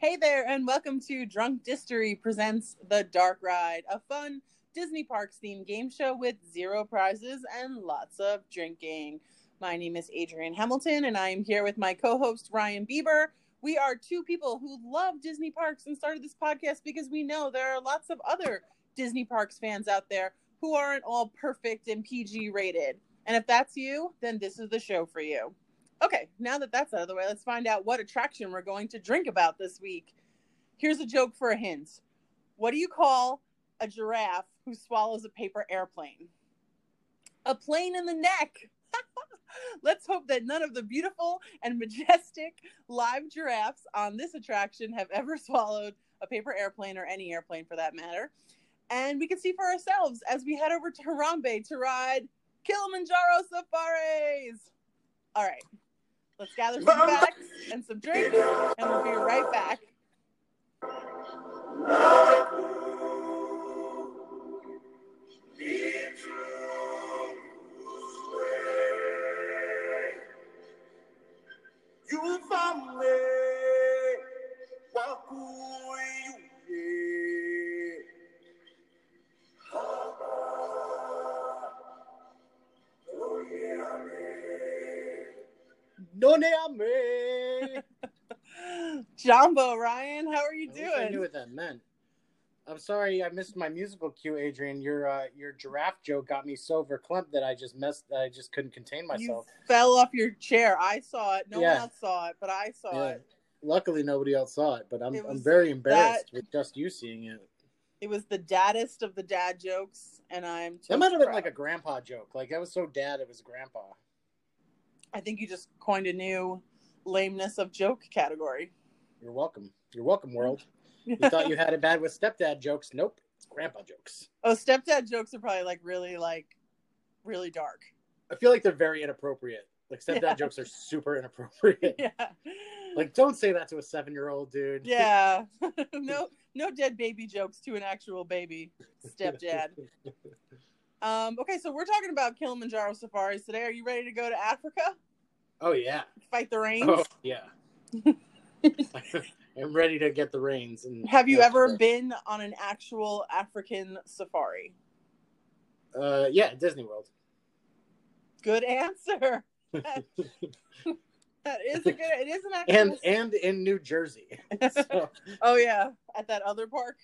Hey there, and welcome to Drunk Distery presents The Dark Ride, a fun Disney Parks themed game show with zero prizes and lots of drinking. My name is Adrienne Hamilton, and I am here with my co host Ryan Bieber. We are two people who love Disney Parks and started this podcast because we know there are lots of other Disney Parks fans out there who aren't all perfect and PG rated. And if that's you, then this is the show for you. Now that that's out of the way, let's find out what attraction we're going to drink about this week. Here's a joke for a hint. What do you call a giraffe who swallows a paper airplane? A plane in the neck. Let's hope that none of the beautiful and majestic live giraffes on this attraction have ever swallowed a paper airplane or any airplane for that matter. And we can see for ourselves as we head over to Harambe to ride Kilimanjaro safaris. All right, let's gather some facts and some drinks, and we'll be right back. None me. Jambo, Ryan, how are you I wish I knew what that meant. I'm sorry, I missed my musical cue, Adrian. Your uh, your giraffe joke got me so verklempt that I just messed. I just couldn't contain myself. You fell off your chair. I saw it. No one else saw it, but I saw Yeah. it. Luckily, nobody else saw it, but I'm It I'm very embarrassed with just you seeing it. It was the daddest of the dad jokes, and I'm. That might have been proud. like a grandpa joke. Like that was so dad, it was grandpa. I think you just coined a new lameness of joke category. You're welcome. You're welcome, world. You thought you had it bad with stepdad jokes. Nope, it's grandpa jokes. oh, stepdad jokes are probably like really like really dark. I feel like they're very inappropriate. Like stepdad Yeah. jokes are super inappropriate. Yeah. Like, don't say that to a seven year old dude. Yeah. no no dead baby jokes to an actual baby stepdad. Um, okay, so we're talking about Kilimanjaro safaris today. Are you ready to go to Africa? Oh yeah. Fight the rains? Oh yeah. I'm ready to get the reins. And Have you ever been on an actual African safari? Uh, yeah, Disney World. Good answer. That is a good. It is an actual. and and in New Jersey. So, oh yeah, at that other park.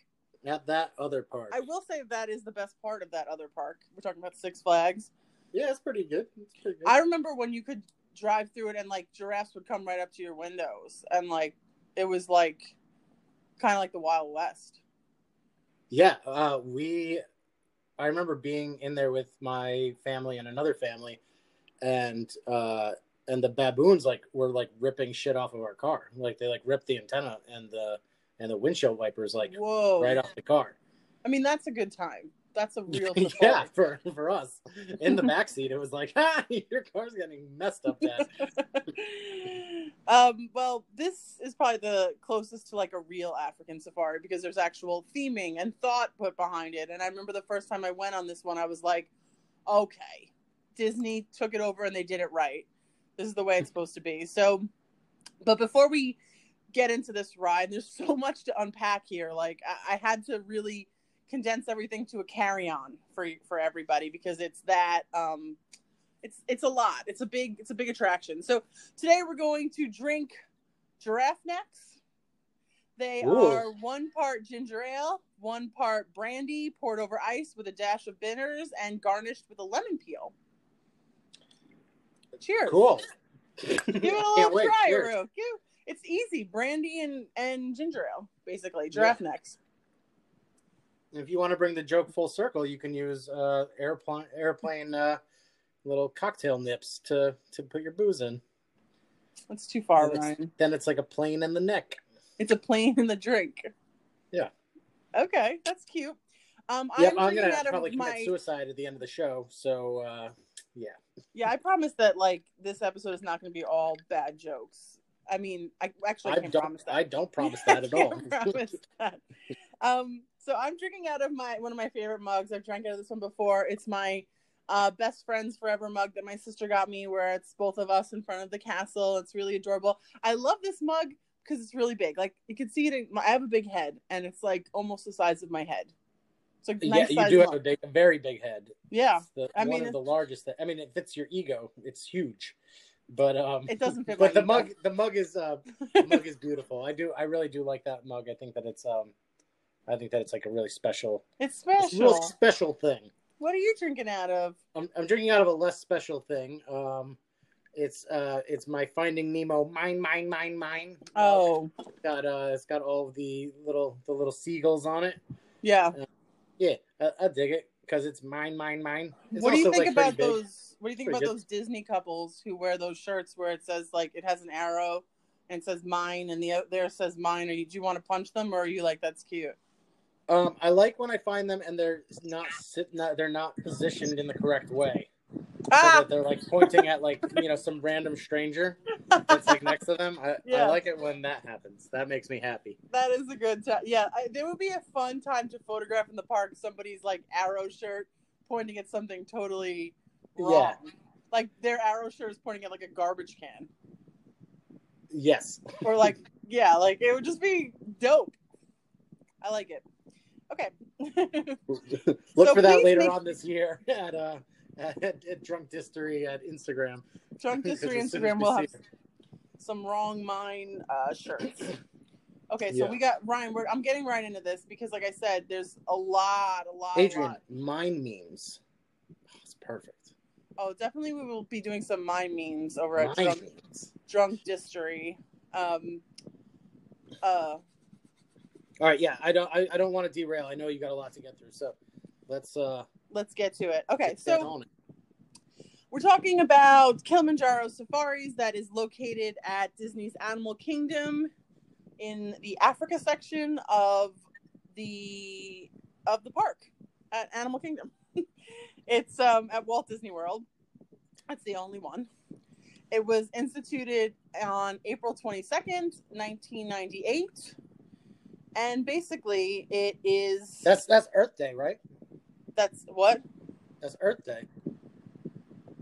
at that other park. I will say that is the best part of that other park. We're talking about Six Flags. Yeah, it's pretty good. It's pretty good. I remember when you could drive through it and like giraffes would come right up to your windows and like it was like kind of like the Wild West. Yeah, uh, we. I remember being in there with my family and another family, and uh, and the baboons like were like ripping shit off of our car. Like they like ripped the antenna and the and the windshield wipers like Whoa! right off the car. I mean, that's a good time. That's a real yeah, for for us in the back seat, it was like, ha, your car's getting messed up, Dad. um, well, this is probably the closest to like a real African safari because there's actual theming and thought put behind it. And I remember the first time I went on this one, I was like, okay, Disney took it over and they did it right. This is the way it's supposed to be. So, but before we get into this ride, there's so much to unpack here. Like, I, I had to really condense everything to a carry-on for for everybody because it's that um it's it's a lot. It's a big it's a big attraction. So today we're going to drink giraffe necks. They Ooh. are one part ginger ale one part brandy poured over ice with a dash of bitters and garnished with a lemon peel. Cheers. Cool. give it a little wait. try. Give, it's easy. Brandy and and ginger ale basically. Giraffe necks If you want to bring the joke full circle, you can use uh, airplane airplane uh, little cocktail nips to to put your booze in. that's too far Then it's- Then it's like a plane in the neck. It's a plane in the drink. Yeah. Okay, that's cute. Um, Yep, I'm, I'm gonna out of probably commit my. suicide at the end of the show. So uh, yeah, Yeah, I promise that like this episode is not going to be all bad jokes. I mean, I actually I can't don't. promise that. I don't promise that at I all. promise that. Um, so I'm drinking out of my one of my favorite mugs. I've drank out of this one before. It's my uh, best friends forever mug that my sister got me, where it's both of us in front of the castle. It's really adorable. I love this mug because it's really big. Like you can see it. In, I have a big head, and it's like almost the size of my head. It's like nice yeah, you do have a, big, a very big head. Yeah, it's the, I one mean, of the largest. That, I mean, it fits your ego. It's huge, but um, it doesn't fit. But the ego. mug, the mug is uh, the mug is beautiful. I do, I really do like that mug. I think that it's um, I think that it's like a really special. It's special. It's a real special thing. What are you drinking out of? I'm, I'm drinking out of a less special thing. Um, it's uh, it's my Finding Nemo mine, mine, mine, mine. Oh, it's got uh, it's got all the little the little seagulls on it. Yeah, uh, yeah, I, I, dig it because it's mine, mine, mine. It's what do you think like about those? What do you think about good. those Disney couples who wear those shirts where it says like it has an arrow and says mine, and the there says mine? Or you, do you want to punch them, or are you like that's cute? Um, I like when I find them and they're not sit, not, they're not positioned in the correct way. Ah! So that they're like pointing at like you know some random stranger that's like next to them. I, yeah. I like it when that happens. That makes me happy. That is a good time. Yeah, I, there would be a fun time to photograph in the park. Somebody's like arrow shirt pointing at something totally wrong. Yeah. Like their arrow shirt is pointing at like a garbage can. Yes. Or like yeah, like it would just be dope. I like it. Okay. Look so for that later make... on this year at uh at, at Drunk Distery at Instagram. Drunk Distery Instagram will have some wrong mind uh, shirts. Okay, so yeah. we got Ryan. We're, I'm getting right into this because, like I said, there's a lot, a lot. Adrian, lot. mind memes. Oh, it's perfect. Oh, definitely, we will be doing some mind memes over at Drunk, Drunk Distery. Um, uh, all right, yeah, I don't, I, I don't want to derail. I know you got a lot to get through, so let's uh, let's get to it. Okay, so we're talking about Kilimanjaro Safaris that is located at Disney's Animal Kingdom in the Africa section of the of the park at Animal Kingdom. it's um, at Walt Disney World. That's the only one. It was instituted on April 22nd, 1998 and basically it is that's that's Earth Day, right? That's what? That's Earth Day.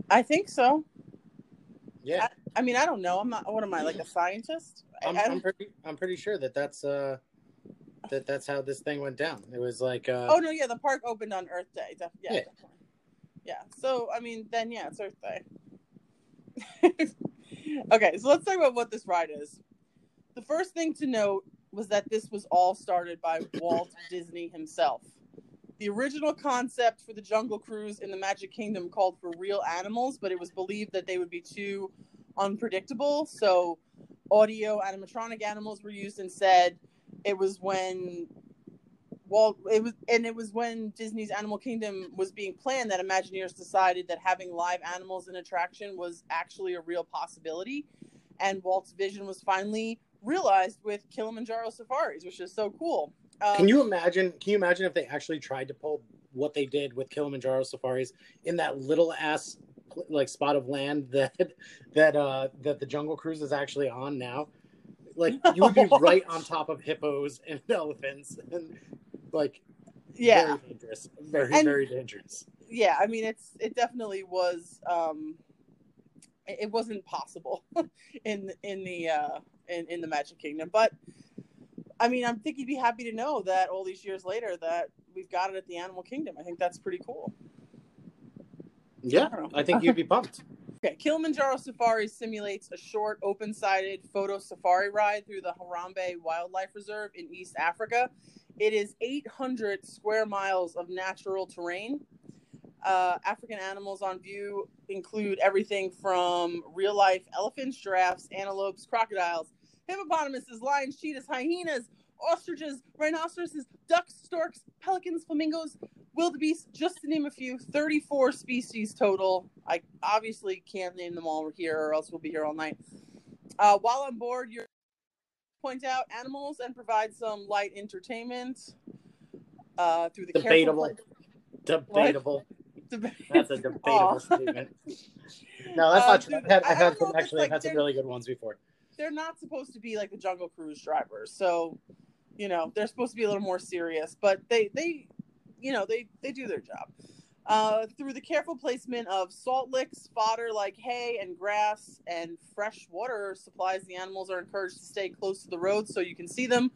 I think so. Yeah. I, I mean, I don't know. I'm not. What am I like a scientist? I'm, I, am pretty. I'm pretty sure that that's uh that that's how this thing went down. It was like. uh Oh no! Yeah, the park opened on Earth Day. Def- yeah. Yeah. yeah. So I mean, then yeah, it's Earth Day. okay, so let's talk about what this ride is. The first thing to note was that this was all started by Walt Disney himself. The original concept for the Jungle Cruise in the Magic Kingdom called for real animals, but it was believed that they would be too unpredictable. So, audio animatronic animals were used instead. It was when Walt, it was, and it was when Disney's Animal Kingdom was being planned that Imagineers decided that having live animals in attraction was actually a real possibility. And Walt's vision was finally realized with Kilimanjaro safaris, which is so cool. Um, can you imagine? Can you imagine if they actually tried to pull what they did with Kilimanjaro safaris in that little ass like spot of land that that uh that the Jungle Cruise is actually on now? Like you would be right on top of hippos and elephants and like yeah, very dangerous, very and, very dangerous. Yeah, I mean it's it definitely was. um it wasn't possible in in the uh in, in the Magic Kingdom. But I mean, I think you'd be happy to know that all these years later that we've got it at the Animal Kingdom. I think that's pretty cool. Yeah, I, I think you'd be pumped. okay, Kilimanjaro Safari simulates a short, open-sided photo safari ride through the Harambe Wildlife Reserve in East Africa. It is 800 square miles of natural terrain. Uh, African animals on view include everything from real life elephants, giraffes, antelopes, crocodiles, hippopotamuses, lions, cheetahs, hyenas, ostriches, rhinoceroses, ducks, storks, pelicans, flamingos, wildebeest, just to name a few. 34 species total. I obviously can't name them all here, or else we'll be here all night. Uh, while on board, you point out animals and provide some light entertainment uh, through the debatable, debatable. That's a debatable statement. No, that's uh, not true. I've had, I've had some actually. Like I've had some really good ones before they're not supposed to be like the Jungle Cruise drivers, so you know they're supposed to be a little more serious. But they they you know they they do their job. Uh, through the careful placement of salt licks, fodder like hay and grass, and fresh water supplies, the animals are encouraged to stay close to the road so you can see them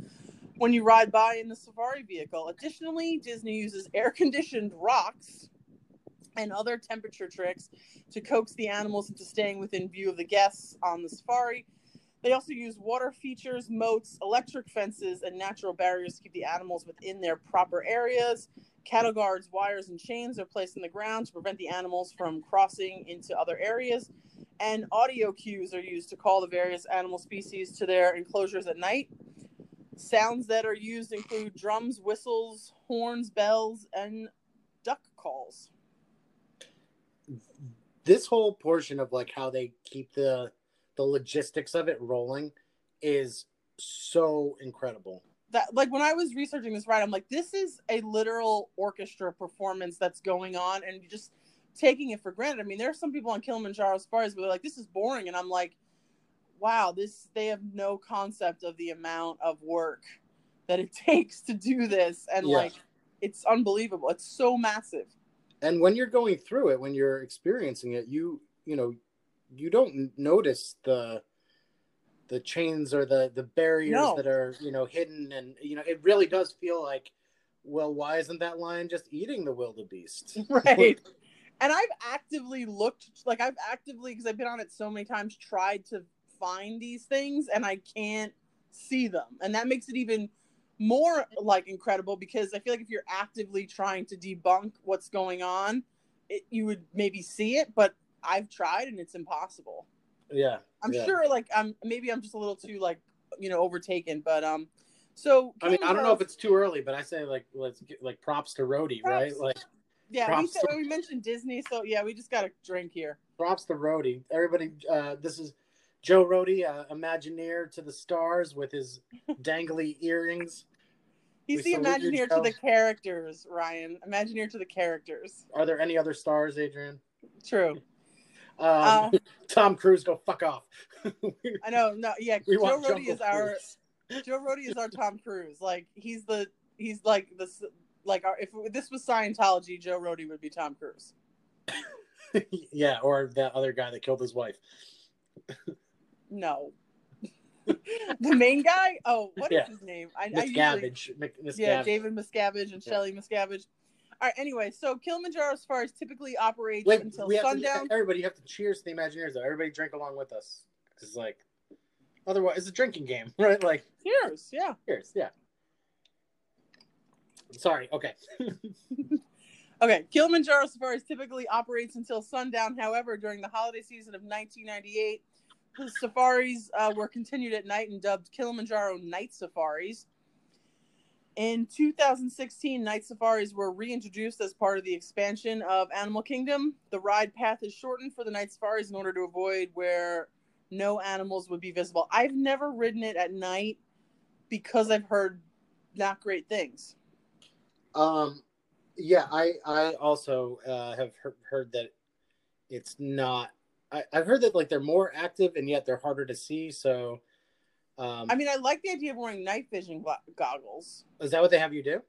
when you ride by in the safari vehicle. Additionally, Disney uses air conditioned rocks and other temperature tricks to coax the animals into staying within view of the guests on the safari. They also use water features, moats, electric fences, and natural barriers to keep the animals within their proper areas. Cattle guards, wires, and chains are placed in the ground to prevent the animals from crossing into other areas. And audio cues are used to call the various animal species to their enclosures at night. Sounds that are used include drums, whistles, horns, bells, and duck calls. This whole portion of like how they keep the the logistics of it rolling is so incredible that like when I was researching this ride, I'm like, this is a literal orchestra performance that's going on, and just taking it for granted. I mean, there are some people on Kilimanjaro Safaris where they're like, this is boring, and I'm like, wow, this they have no concept of the amount of work that it takes to do this, and yeah. like, it's unbelievable. It's so massive. And when you're going through it, when you're experiencing it, you you know, you don't notice the the chains or the the barriers no. that are you know hidden. And you know it really does feel like well why isn't that lion just eating the wildebeest? Right. And i've actively looked like i've actively because i've been on it so many times tried to find these things and i can't see them. And that makes it even more like incredible because i feel like if you're actively trying to debunk what's going on it, you would maybe see it but i've tried and it's impossible yeah. I'm yeah. sure like I'm maybe I'm just a little too like you know overtaken, but um so I mean I don't know if it's too early, but I say like let's get like props to Rohde, right? Like yeah, we said to... we mentioned Disney, so yeah, we just got a drink here. Props to Rohde. Everybody, uh, this is Joe Rohde, uh, Imagineer to the stars with his dangly earrings. He's we the Imagineer to the characters, Ryan. Imagineer to the characters. Are there any other stars, Adrian? True. Um, uh, Tom Cruise, go fuck off. I know, no, yeah. We Joe Rohde is our Joe Rohde is our Tom Cruise. Like he's the he's like this like our, if this was Scientology, Joe Rohde would be Tom Cruise. yeah, or that other guy that killed his wife. No. the main guy? Oh, what yeah. is his name? I, Miscavige. I usually, yeah, David Miscavige and yeah. Shelley Miscavige. All right. Anyway, so Kilimanjaro Safaris typically operates Wait, until sundown. To, everybody, you have to cheers to the Imagineers. Though. Everybody drink along with us, because like, otherwise, it's a drinking game, right? Like, cheers. Yeah. Cheers. Yeah. Sorry. Okay. okay. Kilimanjaro Safaris typically operates until sundown. However, during the holiday season of 1998, the safaris uh, were continued at night and dubbed Kilimanjaro Night Safaris. In 2016, night safaris were reintroduced as part of the expansion of Animal Kingdom. The ride path is shortened for the night safaris in order to avoid where no animals would be visible. I've never ridden it at night because I've heard not great things. Um, yeah, I I also uh, have he- heard that it's not. I, I've heard that like they're more active and yet they're harder to see. So um, I mean, I like the idea of wearing night vision goggles. Is that what they have you do?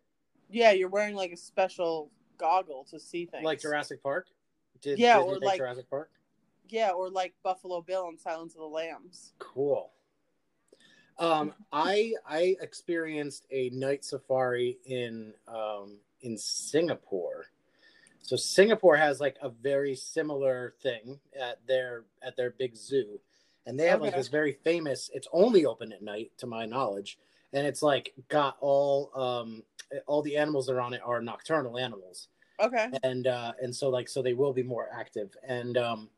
Yeah, you're wearing like a special goggle to see things. Like Jurassic Park? Did, yeah, or like Jurassic Park? Yeah, or like Buffalo Bill and Silence of the Lambs. Cool. Um, I I experienced a night safari in um, in Singapore. So Singapore has like a very similar thing at their at their big zoo and they have okay. like this very famous. It's only open at night, to my knowledge, and it's like got all um all the animals that are on it are nocturnal animals. Okay. And uh and so like so they will be more active and um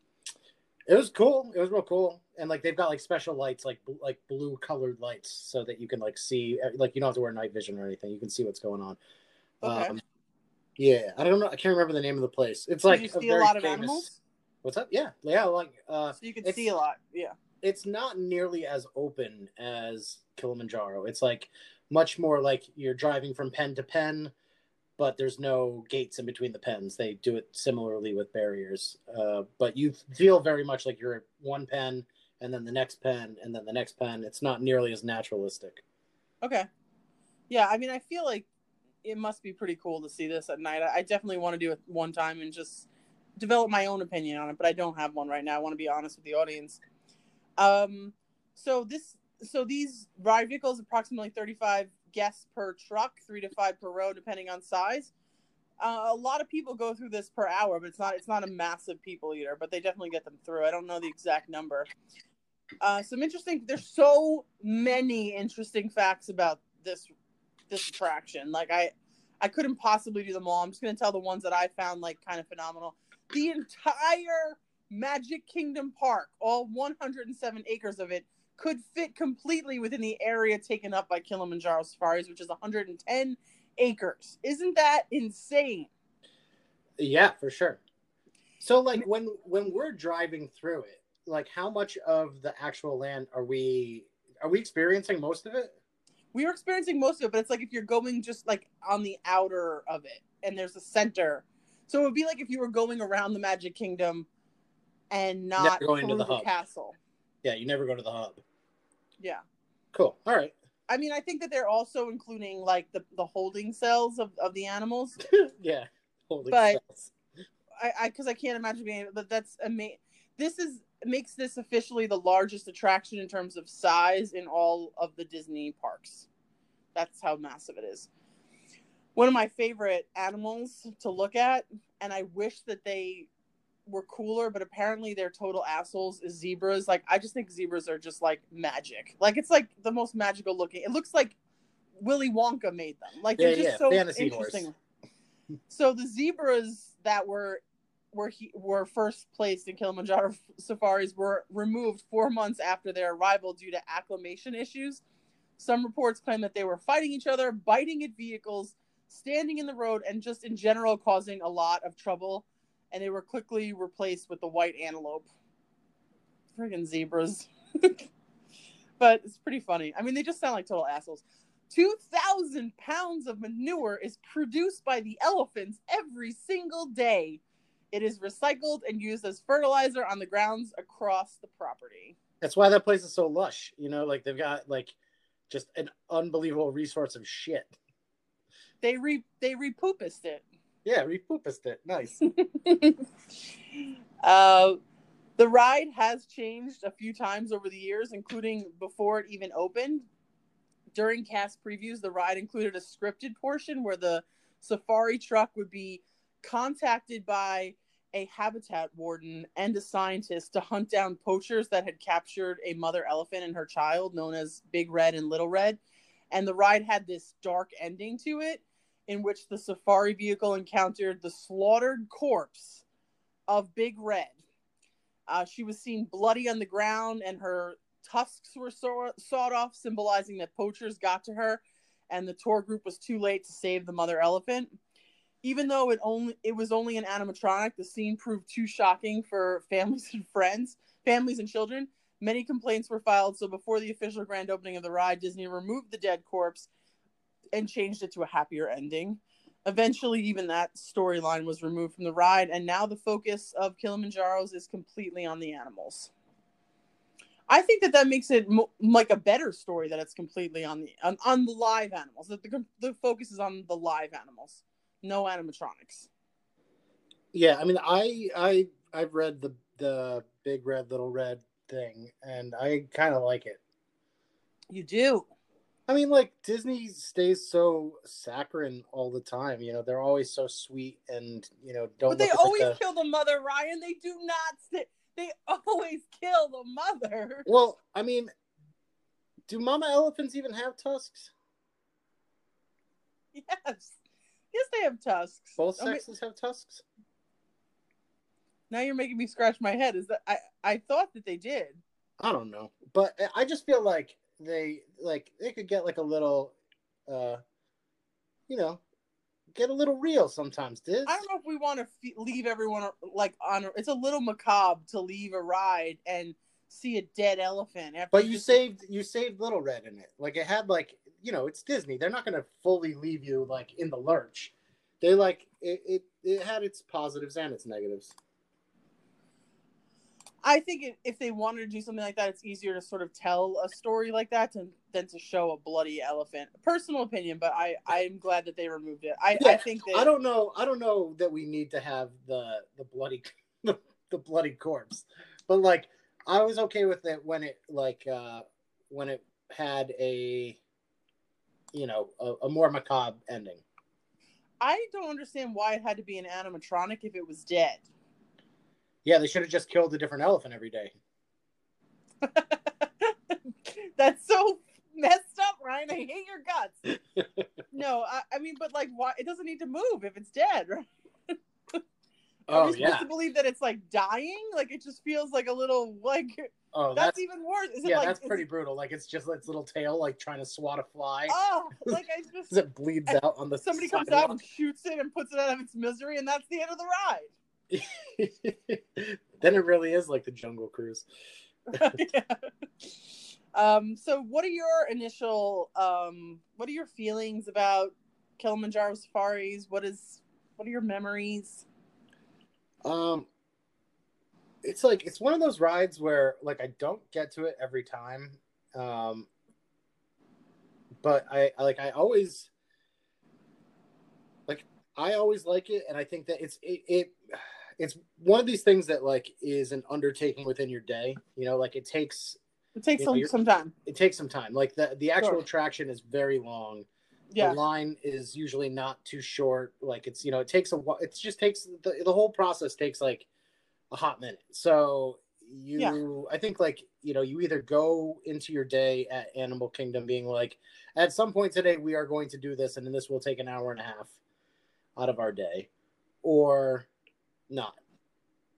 it was cool. It was real cool. And like they've got like special lights, like like blue colored lights, so that you can like see, like you don't have to wear night vision or anything. You can see what's going on. Okay. Um, yeah, I don't know. I can't remember the name of the place. It's like you see a, a lot of famous, animals. What's up? Yeah, yeah. Like, uh, so you can see a lot. Yeah. It's not nearly as open as Kilimanjaro. It's like much more like you're driving from pen to pen, but there's no gates in between the pens. They do it similarly with barriers, uh, but you feel very much like you're at one pen and then the next pen and then the next pen. It's not nearly as naturalistic. Okay. Yeah, I mean, I feel like it must be pretty cool to see this at night. I, definitely want to do it one time and just develop my own opinion on it, but I don't have one right now. I want to be honest with the audience. Um, so this, so these ride vehicles, approximately 35 guests per truck, three to five per row, depending on size. Uh, a lot of people go through this per hour, but it's not it's not a massive people eater, but they definitely get them through. I don't know the exact number. Uh, some interesting. There's so many interesting facts about this this attraction. Like I, I couldn't possibly do them all. I'm just gonna tell the ones that I found like kind of phenomenal. The entire Magic Kingdom Park, all 107 acres of it, could fit completely within the area taken up by Kilimanjaro Safaris, which is 110 acres. Isn't that insane? Yeah, for sure. So like mm-hmm. when when we're driving through it, like how much of the actual land are we are we experiencing most of it? We are experiencing most of it, but it's like if you're going just like on the outer of it and there's a center. So it would be like if you were going around the Magic Kingdom and not Never going to the the, hub. castle. Yeah, you never go to the hub. Yeah. Cool. All right. I mean, I think that they're also including like the, the holding cells of, of the animals. yeah. Holy But- cells. I I because I can't imagine being but that's amazing. This is makes this officially the largest attraction in terms of size in all of the Disney parks. That's how massive it is. One of my favorite animals to look at, and I wish that they were cooler, but apparently they're total assholes. Is zebras? Like I just think zebras are just like magic. Like it's like the most magical looking. It looks like Willy Wonka made them. Like they're just yeah, so fantasy horse. interesting. so the zebras that were were he, were first placed in Kilimanjaro safaris were removed four months after their arrival due to acclimation issues. Some reports claim that they were fighting each other, biting at vehicles, standing in the road, and just in general causing a lot of trouble. And they were quickly replaced with the white antelope. Friggin' zebras. but it's pretty funny. I mean, they just sound like total assholes. 2,000 pounds of manure is produced by the elephants every single day. It is recycled and used as fertilizer on the grounds across the property. That's why that place is so lush. You know, like they've got like just an unbelievable resource of shit. They re they repoopist it. Yeah, repoopist it. Nice. uh, the ride has changed a few times over the years, including before it even opened. During cast previews, the ride included a scripted portion where the safari truck would be contacted by a habitat warden and a scientist to hunt down poachers that had captured a mother elephant and her child, known as Big Red and Little Red. And the ride had this dark ending to it, in which the safari vehicle encountered the slaughtered corpse of Big Red. Uh, she was seen bloody on the ground, and her tusks were saw- sawed off, symbolizing that poachers got to her, and the tour group was too late to save the mother elephant. Even though it only it was only an animatronic, the scene proved too shocking for families and friends, families and children. Many complaints were filed, so before the official grand opening of the ride, Disney removed the dead corpse and changed it to a happier ending. Eventually, even that storyline was removed from the ride, and now the focus of Kilimanjaro's is completely on the animals. I think that that makes it mo- like a better story that it's completely on the on, on the live animals. That the the focus is on the live animals, no animatronics. Yeah, I mean, I I I've read the the big red little red thing, and I kind of like it. You do. I mean, like Disney stays so saccharine all the time. You know, they're always so sweet, and you know, don't. But they at, like, always the- kill the mother, Ryan. They do not. St- they always kill the mother. Well, I mean, do mama elephants even have tusks? Yes. Yes, they have tusks. Both I mean, sexes have tusks. now you're making me scratch my head. Is that I? I thought that they did. I don't know, but I just feel like they like they could get like a little, uh, you know, get a little real sometimes. Diz. I don't know if we want to f- leave everyone like on. It's a little macabre to leave a ride and see a dead elephant. After But you saved you saved Little Red in it. Like it had like you know it's Disney. They're not gonna fully leave you like in the lurch. They like it. It, it had its positives and its negatives. I think if they wanted to do something like that, it's easier to sort of tell a story like that to, than to show a bloody elephant. Personal opinion, but I I'm glad that they removed it. I, Yeah, I think that I don't know. I don't know that we need to have the the bloody the, the bloody corpse, but like I was okay with it when it like uh when it had a you know a, a more macabre ending. I don't understand why it had to be an animatronic if it was dead. Yeah, they should have just killed a different elephant every day. That's so messed up, Ryan. I hate your guts. no, I, I mean, but like, why? It doesn't need to move if it's dead, right? Are Oh we supposed yeah. to believe that it's like dying? Like it just feels like a little like Oh, that's, that's, even worse. Is it yeah, like that's pretty it- brutal. Like it's just its little tail, like trying to swat a fly. oh, like I just it bleeds out on the somebody comes out and shoots it and puts it out of its misery, and that's the end of the ride. then it really is like the Jungle Cruise. Yeah. Um, so what are your initial um what are your feelings about Kilimanjaro safaris? What is what are your memories? Um, it's like it's one of those rides where like I don't get to it every time. Um, but I I- like I always like I always like it, and I think that it's it, it it's one of these things that like is an undertaking within your day. You know, like it takes It takes You know, some, some time. it takes some time. Like the the actual Sure. attraction is very long. Yeah. The line is usually not too short. Like it's you know it takes a while. It just takes the the whole process takes like a hot minute. So you Yeah. I think like you know you either go into your day at Animal Kingdom being like at some point today we are going to do this and then this will take an hour and a half out of our day or not.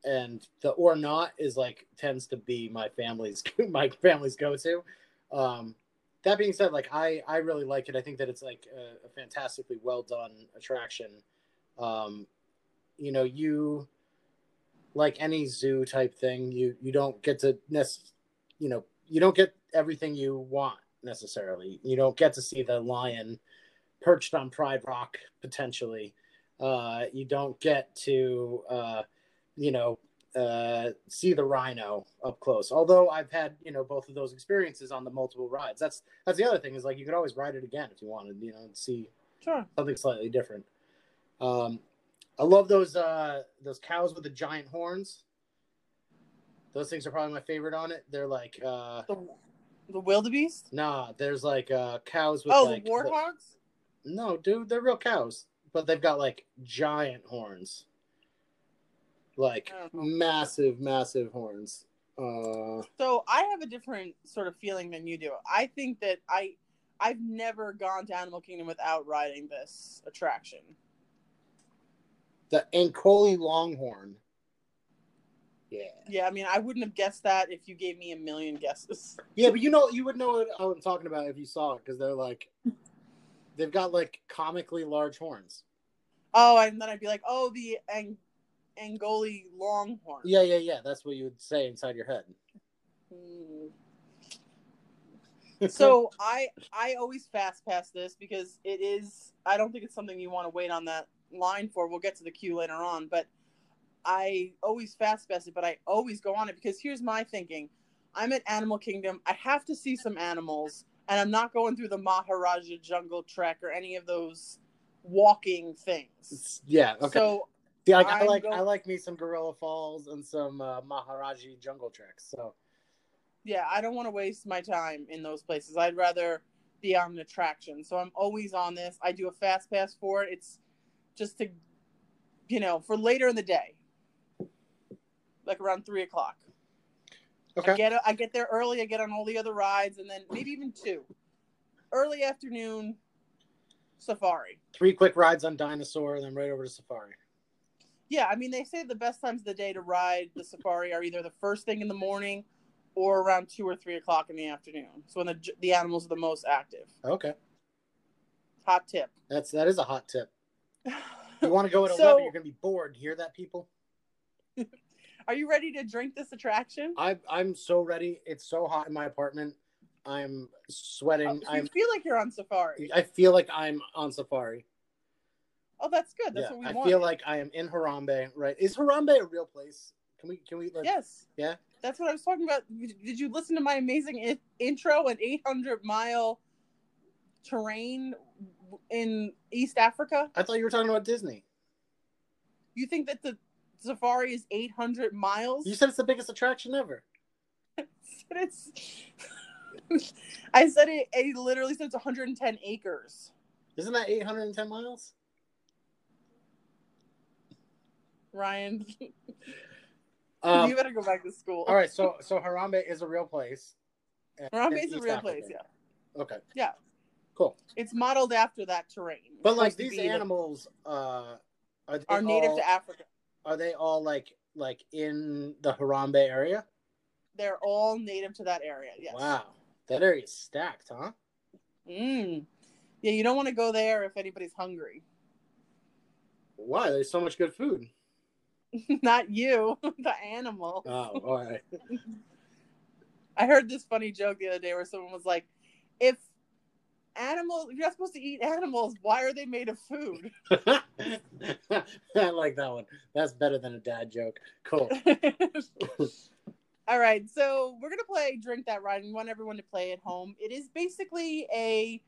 And the or not is like tends to be my family's my family's go to. Um, that being said, like I I really like it. I think that it's like a, a fantastically well done attraction. Um, you know, you like any zoo type thing, you you don't get to nec- you know, you don't get everything you want necessarily. You don't get to see the lion perched on Pride Rock potentially. Uh, you don't get to uh, you know uh, see the rhino up close. Although I've had you know both of those experiences on the multiple rides. That's that's the other thing is like you could always ride it again if you wanted. You know, and see Sure. something slightly different. Um, I love those uh, those cows with the giant horns. Those things are probably my favorite on it. They're like uh, The the wildebeest? nah. There's like uh, cows with Oh, like the no, dude, they're real cows, but they've got like giant horns, like I don't know. massive, massive horns. Uh, So I have a different sort of feeling than you do. I think that I I've never gone to Animal Kingdom without riding this attraction. the Ankole Longhorn. Yeah, Yeah, I mean, I wouldn't have guessed that if you gave me a million guesses. yeah, but you know, you would know what I'm talking about if you saw it because they're like, they've got like comically large horns. Oh, and then I'd be like, oh, the Ang- Angoli Longhorn. Yeah, yeah, yeah. That's what you would say inside your head. Hmm. so I I always fast pass this because it is I don't think it's something you want to wait on that line for. We'll get to the queue later on, but I always fast pass it, but I always go on it because here's my thinking. I'm at Animal Kingdom. I have to see some animals, and I'm not going through the Maharaja Jungle Trek or any of those walking things. yeah. Okay. So yeah, like, I like go- I like me some Gorilla Falls and some uh, Maharaji Jungle Treks. So yeah, I don't want to waste my time in those places. I'd rather be on an attraction. So I'm always on this. I do a fast pass for it. It's just to, you know, for later in the day, like around three o'clock. Okay. I get I get there early. I get on all the other rides, and then maybe even two. Early afternoon safari. Three quick rides on Dinosaur, and then right over to Safari. Yeah, I mean they say the best times of the day to ride the safari are either the first thing in the morning or around two or three o'clock in the afternoon. So when the the animals are the most active. Okay, Hot tip. that's that is a hot tip. You want to go at So- eleven? You're gonna be bored. Hear that, people? Are you ready to drink this attraction? I I'm so ready. It's so hot in my apartment. I'm sweating. Oh, so I'm. feel like you're on safari. I feel like I'm on Safari. Oh, that's good. That's yeah, what we I want. feel like I am in Harambe. Right? Is Harambe a real place? Can we? Can we? Like, Yes. Yeah? That's what I was talking about. Did you listen to my amazing I- intro? An 800 mile terrain in East Africa. I thought you were talking about Disney. You think that the safari is 800 miles? You said it's the biggest attraction ever. said it's. I said it. I literally said it's 110 acres. Isn't that 810 miles? Ryan, Um, you better go back to school. all right, so so Harambe is a real place. Harambe is a real Africa. place. Yeah, Okay. Yeah. Cool. it's modeled after that terrain. It's But like these the- animals, uh, are are native to Africa. Are they all like like in the Harambe area? They're all native to that area. Yes. Wow, that area is stacked, huh? Mm. Yeah, you don't want to go there if anybody's hungry. Why? There's so much good food. Not you, the animal. Oh, all right. I heard this funny joke the other day where someone was like, "If animals, if you're not supposed to eat animals, why are they made of food?" I like that one. That's better than a dad joke. Cool. All right, so we're gonna play Drink That Ride. We want everyone to play at home. It is basically a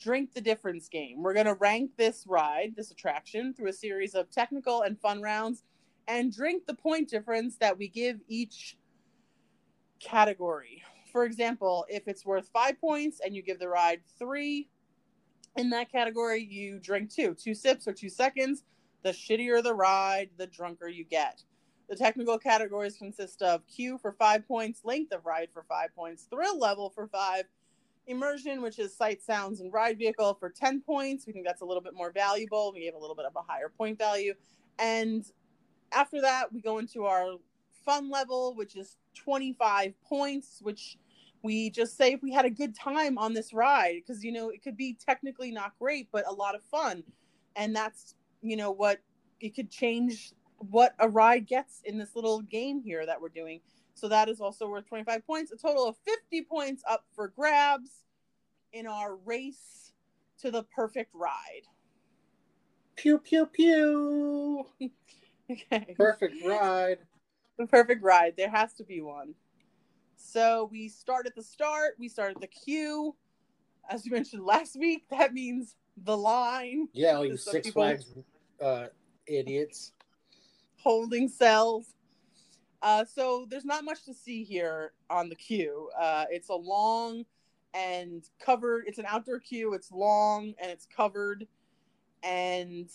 drink the difference game. We're gonna rank this ride, this attraction, through a series of technical and fun rounds, and drink the point difference that we give each category. For example, if it's worth five points and you give the ride three in that category, you drink two, two sips or two seconds. The shittier the ride, the drunker you get. The technical categories consist of Q for five points, length of ride for five points, thrill level for five, immersion, which is sight, sounds, and ride vehicle for 10 points. We think that's a little bit more valuable. We gave a little bit of a higher point value. And after that, we go into our fun level, which is 25 points, which we just say if we had a good time on this ride, because, you know, it could be technically not great, but a lot of fun. And that's, you know, what it could change what a ride gets in this little game here that we're doing. So that is also worth 25 points. A total of 50 points up for grabs in our race to the perfect ride. Pew pew pew. Okay. Perfect ride. The perfect ride. There has to be one. So we start at the start. We start at the queue. As you mentioned last week, that means the line, Yeah, all you Six people- Flags uh, idiots. holding cells. Uh, so there's not much to see here on the queue. Uh, it's a long and covered. It's an outdoor queue. It's long and it's covered, and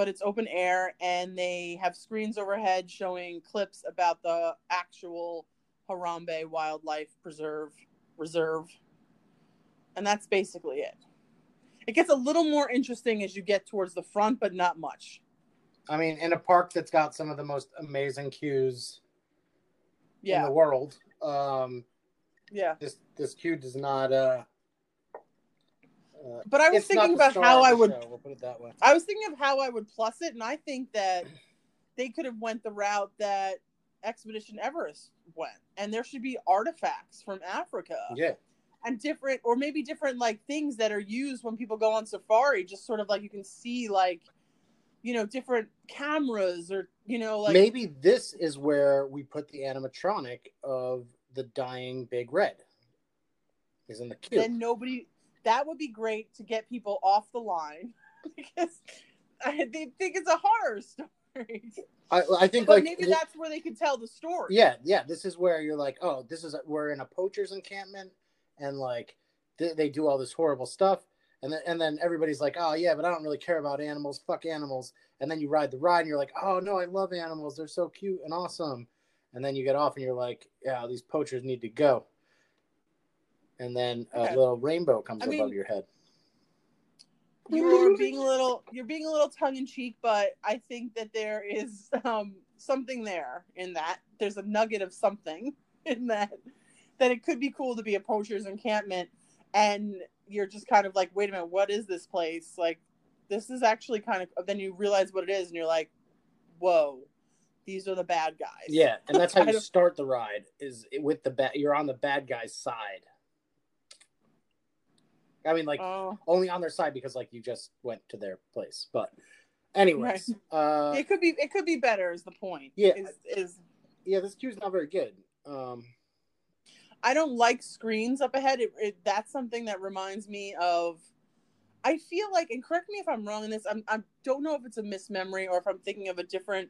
but it's open air, and they have screens overhead showing clips about the actual Harambe Wildlife Preserve Reserve, and that's basically it. It gets a little more interesting as you get towards the front, but not much. I mean, in a park that's got some of the most amazing queues in the world, um, yeah. this this queue does not. Uh, uh, But I was thinking about how I would show, we'll put it that way. I was thinking of how I would plus it, and I think that they could have went the route that Expedition Everest went, and there should be artifacts from Africa Yeah, and different, or maybe different like things that are used when people go on safari. Just sort of like you can see like, you know, different cameras or you know like maybe this is where we put the animatronic of the dying Big Red. Is in the queue. then nobody. That would be great to get people off the line because I, they think it's a horror story. I, I think But like maybe that's where they could tell the story. yeah yeah this is where you're like oh this is we're in a poacher's encampment and like they, they do all this horrible stuff and then and then everybody's like oh yeah but i don't really care about animals fuck animals and then you ride the ride and you're like oh no i love animals they're so cute and awesome and then you get off and you're like yeah these poachers need to go and then a little rainbow comes I above mean- your head you're being a little you're being a little tongue in cheek, but I think that there is um, something there in that. There's a nugget of something in that that it could be cool to be a poacher's encampment, and you're just kind of like, wait a minute, what is this place? Like, this is actually kind of. Then you realize what it is, and you're like, whoa, these are the bad guys. yeah and that's how you start the ride is with the bad you're on the bad guy's side i mean like Oh, only on their side because like you just went to their place but Anyways, uh, it could be it could be better. Is the point? Yeah. Is, is yeah, this queue's not very good. Um, I don't like screens up ahead. It, it, that's something that reminds me of. I feel like, and correct me if I'm wrong in this. I'm, I don't know if it's a mismemory or if I'm thinking of a different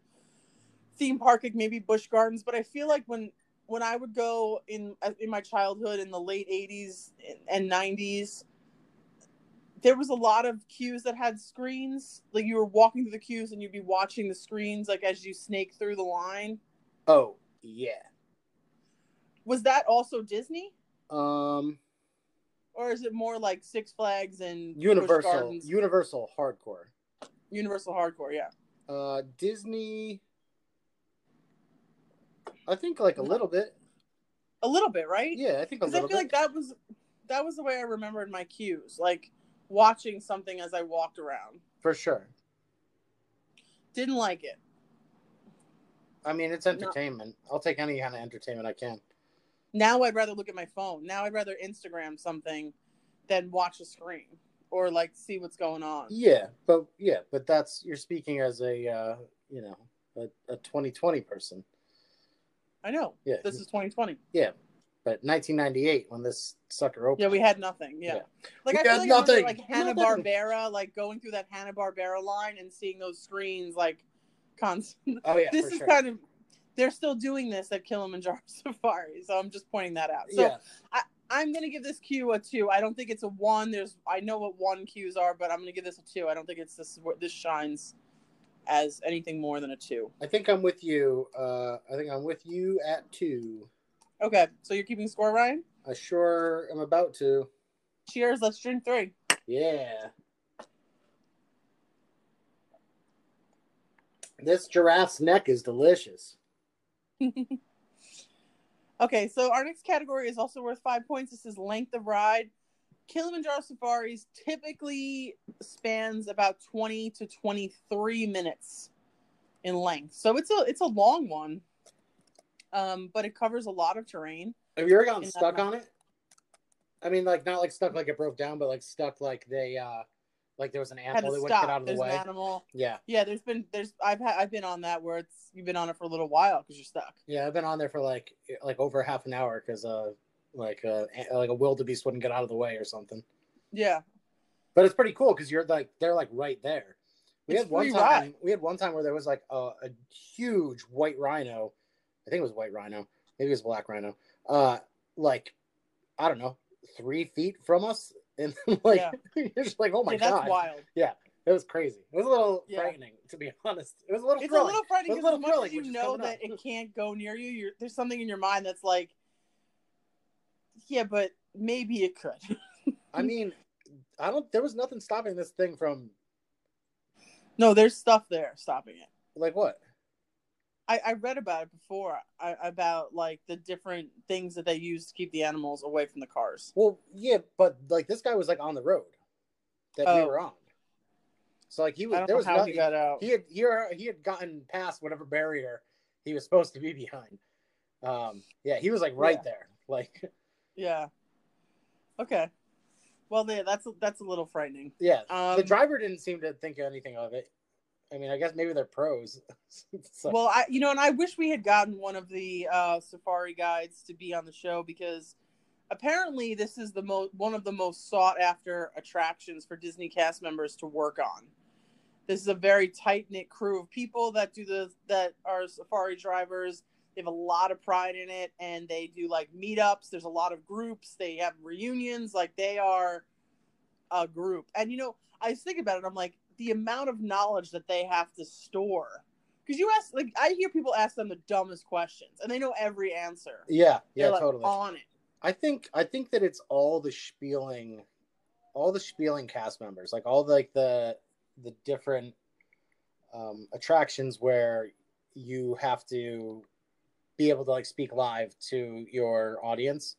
theme park, like maybe Busch Gardens. But I feel like when when I would go in in my childhood in the late '80s and '90s, there was a lot of queues that had screens. Like you were walking through the queues and you'd be watching the screens, like as you snake through the line. oh yeah. Was that also Disney? Um, or is it more like Six Flags and Universal, Universal Hardcore. Universal Hardcore? Yeah. Uh, Disney. I think like a little bit. A little bit, right? Yeah, I think a little bit. Because I feel bit. like that was that was the way I remembered my cues, like watching something as I walked around. For sure. Didn't like it. I mean, it's entertainment. I'll take any kind of entertainment I can. Now I'd rather look at my phone. Now I'd rather Instagram something than watch a screen or like see what's going on. Yeah, but yeah, but that's you're speaking as a uh, you know a, a 2020 person. I know. Yeah, This is 2020. But 1998 when this sucker opened. Yeah, we had nothing. Yeah. Yeah. Like We I feel had like, nothing. like Hanna Barbera, like going through that Hanna Barbera line and seeing those screens like constant. Oh yeah, this for is sure. kind of they're still doing this at Kilimanjaro Safari, so I'm just pointing that out. So yeah, I'm gonna give this queue a two. I don't think it's a one. There's I know what one cues are, but I'm gonna give this a two. I don't think it's this this shines as anything more than a two. I think I'm with you. Uh, I think I'm with you at two. Okay, so you're keeping score, Ryan. I sure am about to. Cheers. Let's drink three. Yeah. This giraffe's neck is delicious. Okay, so our next category is also worth five points. This is length of ride. Kilimanjaro Safaris typically spans about 20 to 23 minutes in length. So it's a it's a long one. Um, but it covers a lot of terrain. Have you ever gotten stuck on it? I mean, like not like stuck like it broke down, but like stuck like they uh like there was an animal that wouldn't get out of the way. an animal. Yeah, Yeah, there's been there's I've had I've been on that where it's you've been on it for a little while because you're stuck. yeah. I've been on there for like like over half an hour because uh like uh like a wildebeest wouldn't get out of the way or something. Yeah. But it's pretty cool because you're like they're like right there. We It's had one time. ride. We had one time where there was like a, a huge white rhino. I think it was white rhino. Maybe it was black rhino. Uh, like I don't know, three feet from us, and like Yeah. you're just like, oh my yeah, that's god, wild. Yeah, it was crazy. It was a little Yeah. frightening, to be honest. It was a little It's thrilling. a little frightening It was a because as much as you know that up. it can't go near you, you're, there's something in your mind that's like, yeah, but maybe it could. I mean, I don't. There was nothing stopping this thing from no, there's stuff there stopping it. like what? I, I read about it before I, about like the different things that they use to keep the animals away from the cars. Well, yeah, but like this guy was like on the road that we Oh. were on. So like he was there was how no, he got out. he had he, had- he had gotten past whatever barrier he was supposed to be behind. Um, yeah, he was like right Yeah. there. Like, Yeah. Okay. Well, yeah, that's that's a little frightening. yeah, Um, the driver didn't seem to think anything of it. I mean, I guess maybe they're pros. So- Well, I you know, and I wish we had gotten one of the uh, safari guides to be on the show because apparently this is the most one of the most sought after attractions for Disney cast members to work on. This is a very tight knit crew of people that do the that are safari drivers. They have a lot of pride in it, and they do like meetups. There's a lot of groups. They have reunions. Like they are a group. And you know, I thinking about it. I'm like, the amount of knowledge that they have to store. Because you ask, like, I hear people ask them the dumbest questions, and they know every answer. yeah, yeah, like totally. on it. I think I think that it's all the spieling, all the spieling cast members, like all like the the different um, attractions where you have to be able to like speak live to your audience.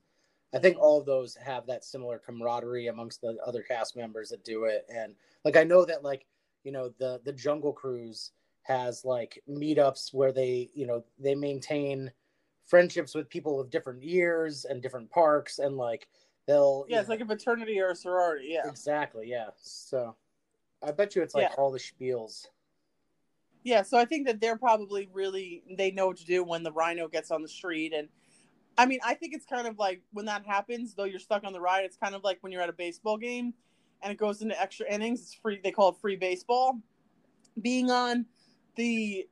I think all of those have that similar camaraderie amongst the other cast members that do it, and like I know that like you know the the Jungle Cruise has like meetups where they you know they maintain friendships with people of different years and different parks and like they'll Yeah, it's like a fraternity or a sorority. Yeah. exactly yeah so i bet you it's like Yeah. all the spiels Yeah, so I think that they're probably really they know what to do when the rhino gets on the street and I mean, I think it's kind of like when that happens, though you're stuck on the ride, it's kind of like when you're at a baseball game and it goes into extra innings, it's free they call it free baseball. Being on the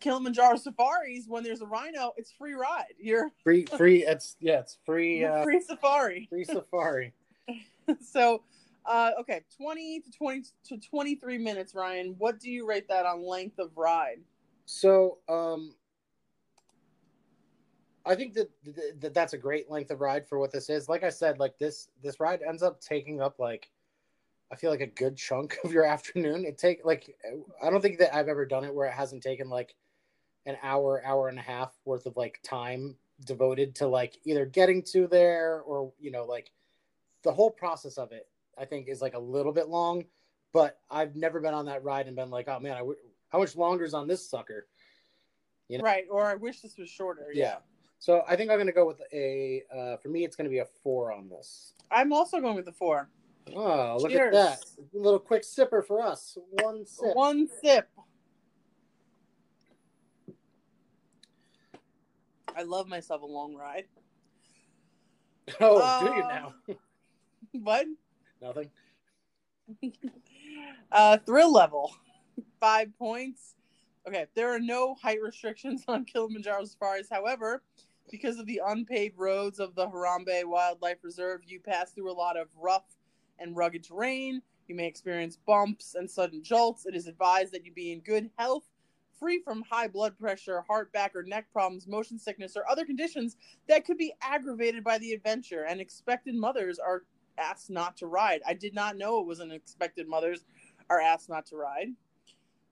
Kilimanjaro safaris when there's a rhino, it's free ride. You're Free, free. It's yeah, it's free. Uh, free safari. free safari. so uh okay 20 to 20 to 23 minutes ryan what do you rate that on length of ride So, um, I think that, that that's a great length of ride for what this is. Like I said, like this this ride ends up taking up like I feel like a good chunk of your afternoon. It take like I don't think that I've ever done it where it hasn't taken like an hour, hour and a half worth of like time devoted to like either getting to there or you know like the whole process of it. I think is like a little bit long, but I've never been on that ride and been like, oh man, I w- how much longer is on this sucker? You know? right or i wish this was shorter Yeah. So I think I'm gonna go with a. Uh, for me, it's gonna be a four on this. i'm also going with the four Oh, look Cheers. at that! A little quick sipper for us. One sip. one sip i love myself a long ride Oh, do you Uh, now? what Nothing. uh thrill level five points okay there are no height restrictions on kilimanjaro safaris however because of the unpaved roads of the harambe wildlife reserve you pass through a lot of rough and rugged terrain. You may experience bumps and sudden jolts. It is advised that you be in good health free from high blood pressure heart back or neck problems motion sickness or other conditions that could be aggravated by the adventure. And expected mothers are asked not to ride. I did not know it was an expected mothers are asked not to ride.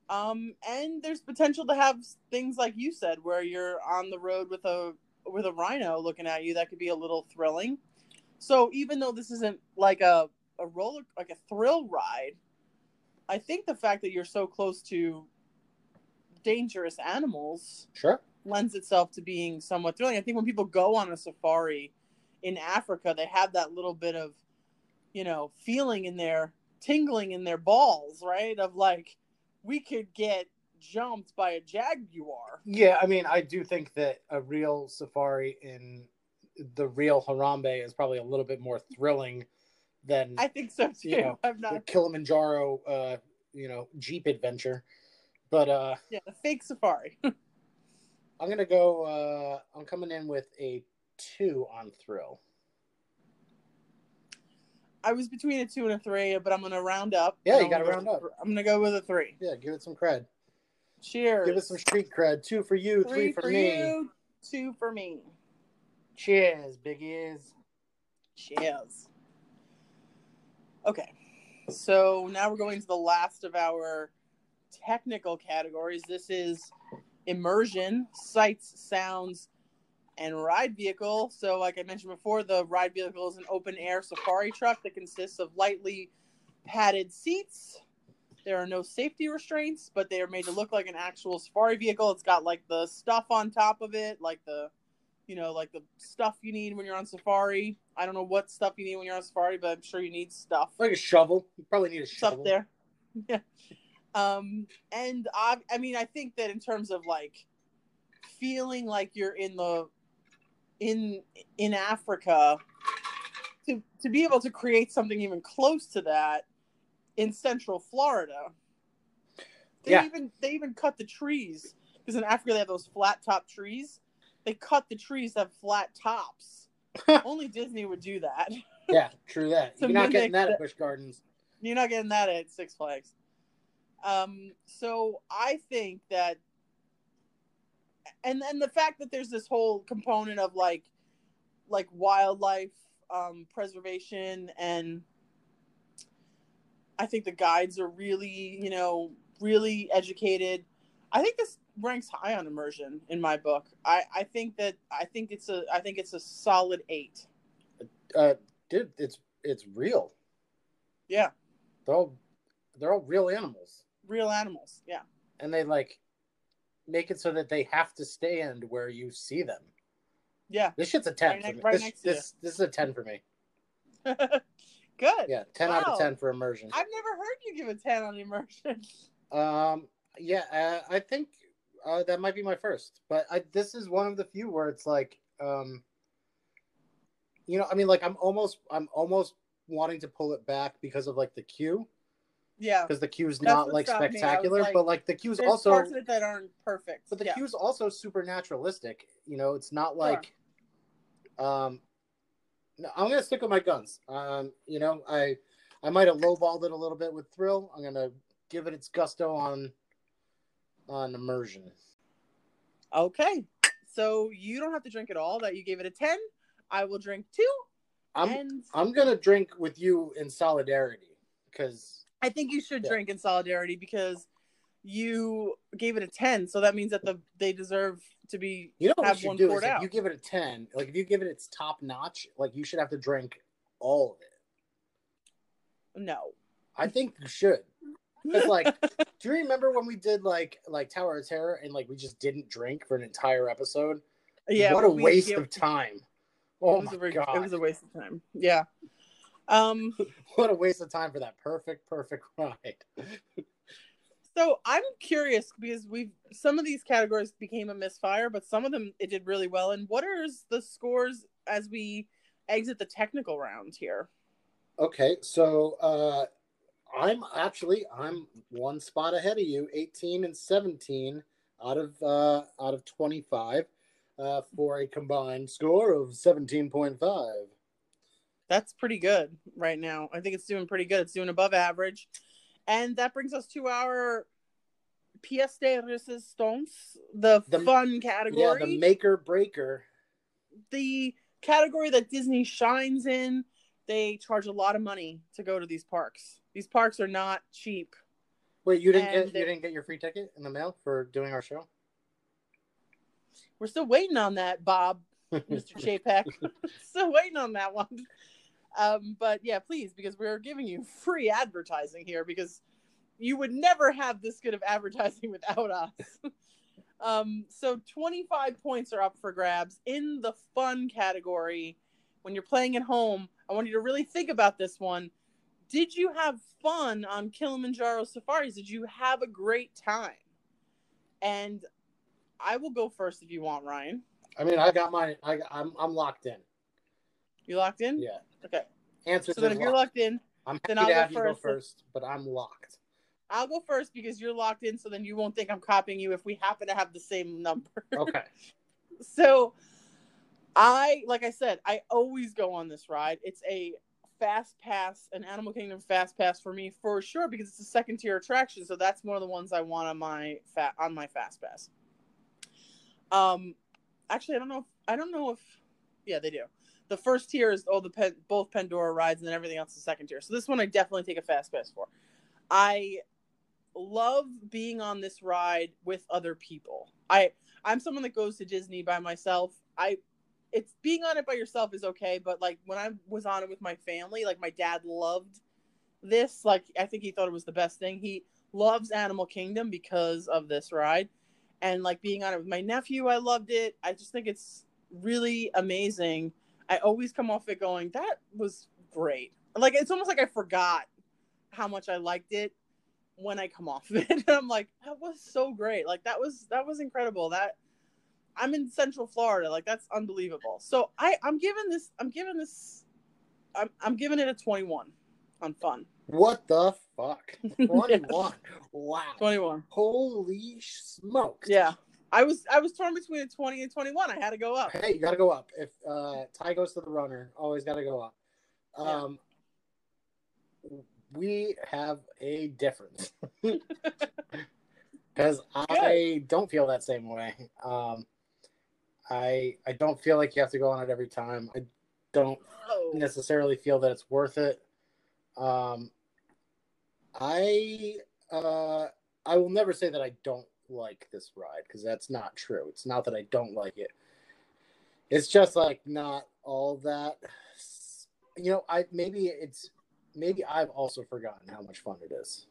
Um, and there's potential to have things like you said, where you're on the road with a with a rhino looking at you. That could be a little thrilling. So even though this isn't like a a roller like a thrill ride, I think the fact that you're so close to dangerous animals Sure. lends itself to being somewhat thrilling. I think when people go on a safari in Africa, they have that little bit of, you know, feeling in their tingling in their balls, right? Of like, we could get jumped by a jaguar. Yeah, I mean, I do think that a real safari in the real Harambe is probably a little bit more thrilling than I think so too. You know, I'm the not. Kilimanjaro, uh, you know, Jeep adventure. But uh, Yeah, the fake safari. I'm gonna go. Uh, I'm coming in with a two on thrill. I was between a two and a three, but I'm gonna round up. Yeah, you gotta round up. I'm gonna go with a three. Yeah, give it some cred. Cheers. Give us some street cred. Two for you, three, three for, for me. you, two for me. Cheers, big ears. Cheers. Okay, so now we're going to the last of our technical categories. This is immersion, sights, sounds, and ride vehicle. So, like I mentioned before, the ride vehicle is an open air safari truck that consists of lightly padded seats. There are no safety restraints, but they are made to look like an actual safari vehicle. It's got like the stuff on top of it, like the you know, like the stuff you need when you're on safari. I don't know what stuff you need when you're on safari, but I'm sure you need stuff Like a shovel. You probably need a stuff shovel. there. Yeah. Um, and I, I mean, I think that in terms of like feeling like you're in the in in Africa, to to be able to create something even close to that in Central Florida. They Yeah. even they even cut the trees because in Africa they have those flat top trees. They cut the trees that have flat tops. Only Disney would do that. Yeah, true that. You're not getting that at Busch Gardens. You're not getting that at Six Flags. Um, so I think that, and then the fact that there's this whole component of like, like wildlife um, preservation, and I think the guides are really, you know, really educated. I think this ranks high on immersion in my book. I, I think that I think it's a I think it's a solid eight. Uh, dude, it's it's real. Yeah, They're all they're all real animals, real animals. Yeah. and they like make it so that they have to stand where you see them. Yeah. This shit's a ten Right me. right this, next to you. this this is a ten for me. Good. Yeah, ten out of ten for immersion. I've never heard you give a 10 on immersion. Um, Yeah, uh, I think uh, that might be my first, but I, this is one of the few where it's like, um, you know, I mean, like I'm almost, I'm almost wanting to pull it back because of like the queue, Yeah. because the queue's is not like stopped me. I was spectacular, like, but like the queue's also, parts of it that aren't perfect. but the yeah. queue's also super naturalistic. You know, it's not like, um, no, I'm gonna stick with my guns. Um, you know, I, I might have lowballed it a little bit with thrill. I'm gonna give it its gusto on, on immersion. Okay. So you don't have to drink it all. That you gave it a 10. I will drink two. I'm and I'm gonna drink with you in solidarity because I think you should Yeah. drink in solidarity because you gave it a 10. So that means that the they deserve to be you know what have should one do is poured if you give it a ten, like if you give it its top notch, like you should have to drink all of it. no. I think you should. It's like, do you remember when we did like like Tower of Terror and like we just didn't drink for an entire episode? yeah. what a we- waste yeah, of time. Oh my a god, It was a waste of time. Yeah. Um what a waste of time for that perfect, perfect ride. So I'm curious because we've some of these categories became a misfire, but some of them it did really well. And what are the scores as we exit the technical round here? Okay, so uh I'm actually I'm one spot ahead of you, 18 and 17 out of uh out of 25 uh for a combined score of 17.5. That's pretty good right now. I think it's doing pretty good. It's doing above average. And that brings us to our pièce de résistance, the, The- fun category. Yeah, the maker breaker. the category that Disney shines in. They charge a lot of money to go to these parks. These parks are not cheap. Wait, you didn't And get you didn't get your free ticket in the mail for doing our show? We're still waiting on that, Bob, Mr. Chapek. still waiting on that one. Um, but yeah, please, because we're giving you free advertising here because you would never have this good of advertising without us. um, so 25 points are up for grabs in the fun category. When you're playing at home, I want you to really think about this one. Did you have fun on Kilimanjaro safaris? Did you have a great time? And I will go first if you want, Ryan. I mean, I got my I I'm I'm locked in. You locked in? Yeah. Okay. Answer So then if you're locked in, I'm then I'll to go have you go first. first, but I'm locked. I'll go first because you're locked in. So then you won't think I'm copying you if we happen to have the same number. Okay. so I, like I said, I always go on this ride. It's a fast pass, an Animal Kingdom fast pass for me for sure because it's a second tier attraction. So that's one of the ones I want on my fat on my fast pass. Um, actually, I don't know. If, I don't know if yeah they do. The first tier is all the pen, both Pandora rides, and then everything else is second tier. So this one I definitely take a fast pass for. I love being on this ride with other people. I I'm someone that goes to Disney by myself. I it's being on it by yourself is okay, but like when I was on it with my family, like my dad loved this. Like I think he thought it was the best thing. He loves Animal Kingdom because of this ride. And like being on it with my nephew, I loved it. I just think it's really amazing. I always come off it going, that was great. Like it's almost like I forgot how much I liked it when I come off of it. And I'm like, that was so great. Like that was that was incredible. That I'm in Central Florida. Like that's unbelievable. So I I'm giving this I'm giving this I'm I'm giving it a 21 on fun. What the fuck? 21. Wow. 21. Holy smokes. Yeah. I was I was torn between a 20 and 21. I had to go up. Hey, you gotta go up. If uh tie goes to the runner, always gotta go up. Yeah. Um we have a difference. Because I don't feel that same way. Um I I don't feel like you have to go on it every time. I don't Oh. necessarily feel that it's worth it. Um, I uh, I will never say that I don't like this ride because that's not true. It's not that I don't like it. It's just like not all that. You know, I maybe it's maybe I've also forgotten how much fun it is.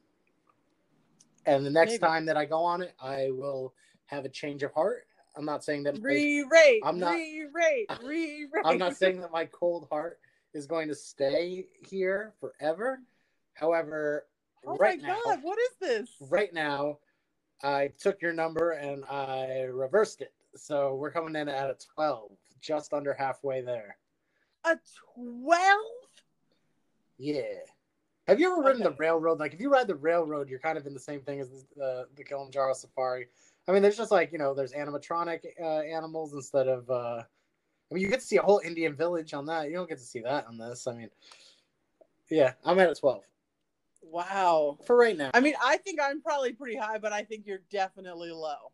And the next Maybe. time that I go on it, I will have a change of heart. I'm not saying that Re-rate. I'm not- Re-rate. Re-rate. I'm not saying that my cold heart is going to stay here forever. However, Oh right my now, god, what is this? right now, I took your number and I reversed it. So we're coming in at a 12, just under halfway there. A 12? Yeah. Have you ever ridden Okay. the railroad? Like, if you ride the railroad, you're kind of in the same thing as the the Kilimanjaro Safari. I mean, there's just like you know, there's animatronic uh, animals instead of. uh I mean, you get to see a whole Indian village on that. You don't get to see that on this. I mean, yeah, I'm at a 12 Wow. for right now. I mean, I think I'm probably pretty high, but I think you're definitely low.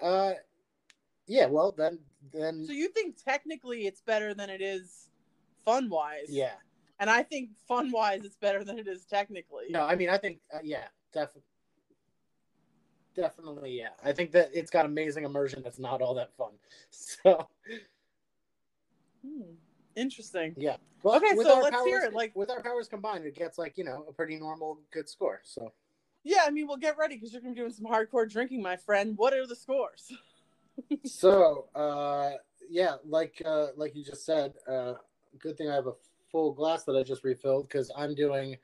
Uh, yeah. Well, then, then, So you think technically it's better than it is fun wise? yeah. And I think fun wise it's better than it is technically. No, I mean, I think, uh, yeah, definitely. Definitely, yeah. I think that it's got amazing immersion. That's not all that fun. So, Hmm. Interesting. Yeah. Well, Okay, with so our let's powers, hear it, like- with our powers combined, it gets like you know a pretty normal, good score. So Yeah, I mean, we'll get ready because you're going to be doing some hardcore drinking, my friend. What are the scores? so uh yeah like uh like you just said uh good thing i have a full glass that i just refilled because i'm doing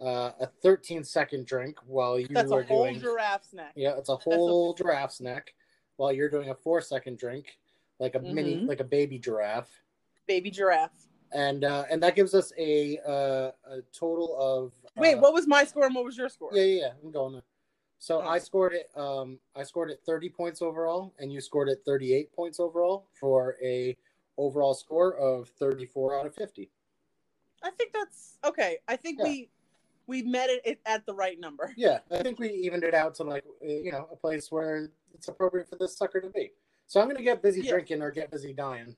uh a 13 second drink while you That's are a whole doing giraffe's neck. yeah it's a whole giraffe's neck while you're doing a four second drink like a mini Mhm. like a baby giraffe Baby giraffe. and uh and that gives us a uh a total of Wait, uh, what was my score and what was your score? Yeah, yeah, yeah. I'm going there. So Oh. I scored it. Um, I scored it 30 points overall, and you scored it 38 points overall for a overall score of 34 out of 50. I think that's okay. I think Yeah. we we met it at the right number. Yeah, I think we evened it out to like uh, you know a place where it's appropriate for this sucker to be. So I'm gonna get busy Yeah. drinking or get busy dying.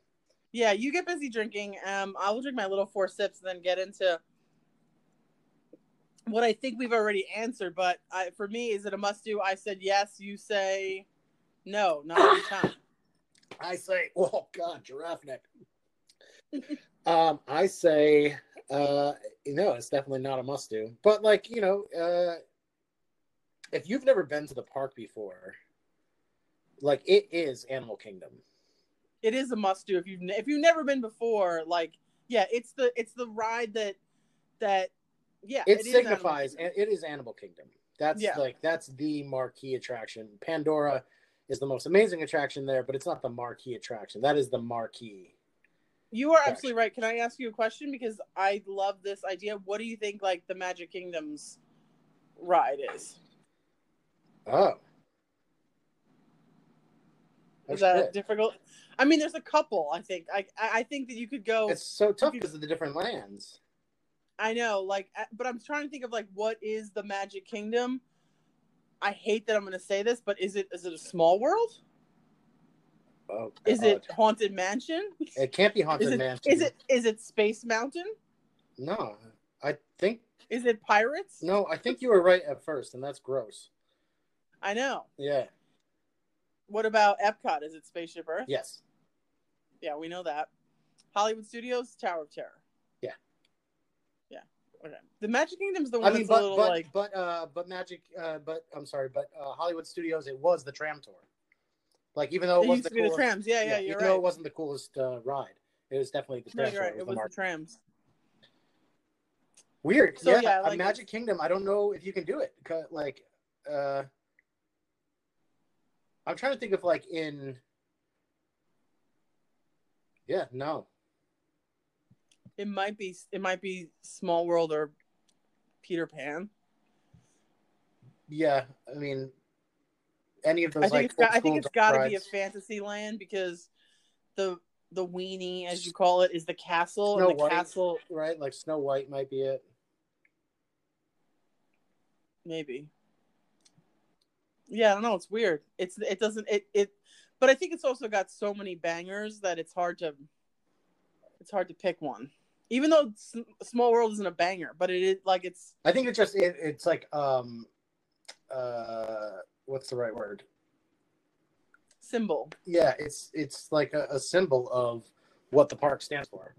Yeah, you get busy drinking. Um, I will drink my little four sips, and then get into what I think we've already answered. But I, for me, is it a must do? I said yes. You say no. Not every time. I say, oh god, giraffe neck. um, I say, uh, no, it's definitely not a must do. But like you know, uh, if you've never been to the park before, like it is Animal Kingdom. It is a must do if you've if you've never been before. Like, yeah, it's the it's the ride that that yeah It signifies, Animal and it is Animal Kingdom. That's Yeah. like that's the marquee attraction. Pandora is the most amazing attraction there, but it's not the marquee attraction. That is the marquee. You are absolutely right. Can I ask you a question? Because I love this idea. What do you think like the Magic Kingdom's ride is? Oh. Is that shit. difficult? I mean, there's a couple. I think. I I I think that you could go. It's so tough because of the different lands. I know, like, uh, but I'm trying to think of like what is the Magic Kingdom. I hate that I'm going to say this, but is it is it a small world? Oh, Is it Haunted Mansion? It can't be Haunted Is it Mansion. is it is it Space Mountain? No, I think Is it Pirates? no. I think you were right at first, and that's gross. I know. Yeah. What about Epcot? Is it Spaceship Earth? Yes. Yeah, we know that. Hollywood Studios, Tower of Terror. Yeah. Yeah. Okay. The Magic Kingdom's the one I mean, that's but a little but like but uh, but Magic. Uh, but I'm sorry, but uh, Hollywood Studios. It was the tram tour. Like even though it it wasn't the be the coolest, trams. Yeah, yeah, you're even though it wasn't the coolest uh, ride, it was definitely the No, tram tour. right. It It was was the the trams. Weird. So, yeah, yeah, like, Magic Kingdom. I don't know if you can do it. Like, uh, I'm trying to think of like in. Yeah. No. It might be it might be Small World or Peter Pan. Yeah. I mean, any of those I think like it's got, I think it's got to be a fantasy land because the the weenie, as you call it, is the castle, Snow and the White. castle right? Like Snow White might be it. maybe. Yeah, I don't know. It's weird. It's it doesn't it it, but I think it's also got so many bangers that it's hard to it's hard to pick one. Even though Small World isn't a banger, but it is like it's I think it's just it, it's like um, uh, what's the right word? symbol. Yeah, it's it's like a, a symbol of what the park stands for.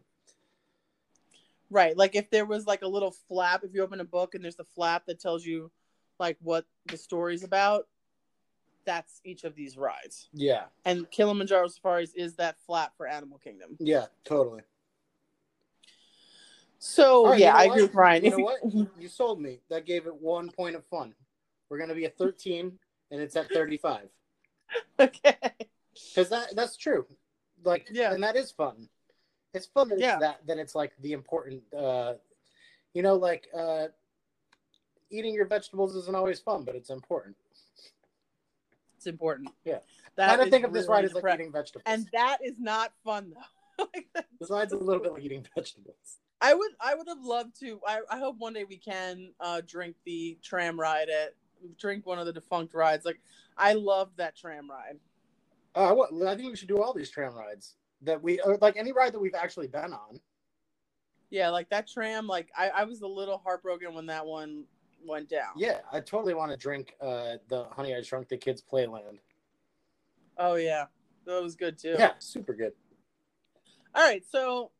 Right. Like if there was like a little flap, if you open a book and there's the flap that tells you like what the story's about, that's each of these rides. Yeah, And Kilimanjaro Safaris is that flat for Animal Kingdom. yeah, totally. So right, yeah, you know I what? agree with Ryan. You know what? You sold me. That gave it one point of fun. we're gonna be at 13, and it's at 35. Okay. Because that that's true. Like, Yeah. and that is fun. It's fun that Yeah. it's that that it's like the important. uh You know, like uh eating your vegetables isn't always fun, but it's important. It's important. Yeah. That kind of think of this really ride as like correct. eating vegetables. and that is not fun though. Like, this ride's a little bit like eating vegetables. I would I would have loved to. I, I hope one day we can uh, drink the tram ride at drink one of the defunct rides. Like I loved that tram ride. Uh, what, I think we should do all these tram rides that we or like any ride that we've actually been on. Yeah, like that tram. Like I, I was a little heartbroken when that one went down. Yeah, I totally want to drink uh the Honey I Shrunk the Kids Playland. Oh yeah, that was good too. Yeah, super good. All right, so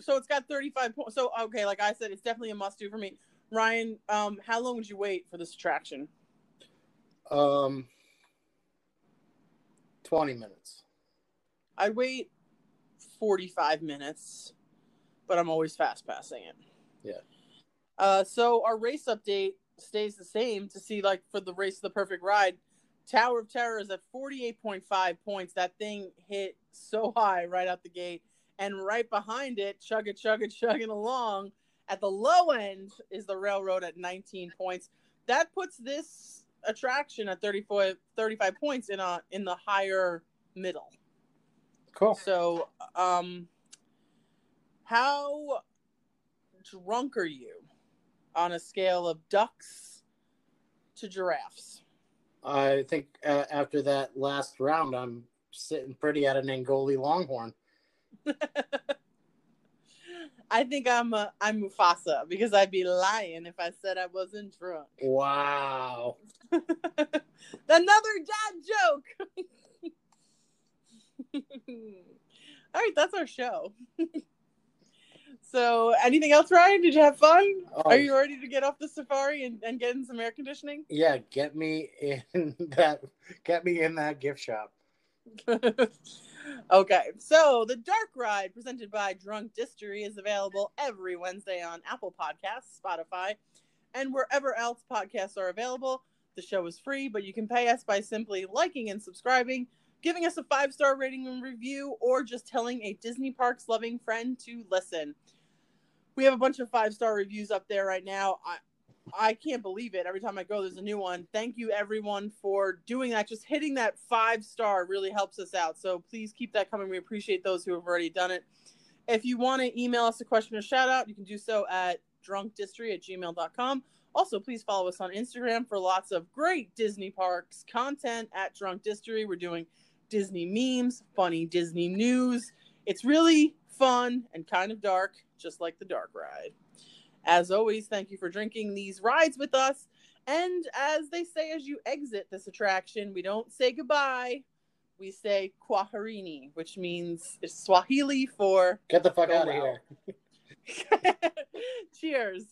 so it's got 35 points. So okay, like I said, it's definitely a must do for me. Ryan, um, how long would you wait for this attraction? Um, twenty minutes. I'd wait 45 minutes, but I'm always fast passing it. Yeah. Uh, so our race update stays the same to see like for the race of the perfect ride. Tower of Terror is at 48.5 points. That thing hit so high right out the gate. And right behind it, chug it, chug it, chugging along. At the low end is the railroad at 19 points. That puts this attraction at 34, 35 points in a in the higher middle. Cool. So, um, how drunk are you on a scale of ducks to giraffes? I think uh, after that last round, I'm sitting pretty at an Ankole Longhorn. I think I'm a, I'm Mufasa because I'd be lying if I said I wasn't drunk. Wow. Another dad joke. All right, that's our show. So, anything else, Ryan? Did you have fun? Oh, Are you ready to get off the safari and, and get in some air conditioning? Yeah, get me in that. Get me in that gift shop. okay, so the Dark Ride presented by Drunk Distery is available every Wednesday on Apple Podcasts, Spotify, and wherever else podcasts are available. The show is free, but you can pay us by simply liking and subscribing, giving us a five star rating and review, or just telling a Disney Parks loving friend to listen. We have a bunch of five star reviews up there right now. I, I can't believe it. Every time I go, there's a new one. Thank you, everyone, for doing that. Just hitting that five star really helps us out. So please keep that coming. We appreciate those who have already done it. If you want to email us a question or shout out, you can do so at drunkdistery at gmail.com. Also, please follow us on Instagram for lots of great Disney parks content at Drunk Distery. We're doing Disney memes, funny Disney news. It's really fun and kind of dark, just like the dark ride. As always, thank you for drinking these rides with us. And as they say as you exit this attraction, we don't say goodbye. We say kwaherini, which means it's Swahili for Get the fuck out of here. cheers.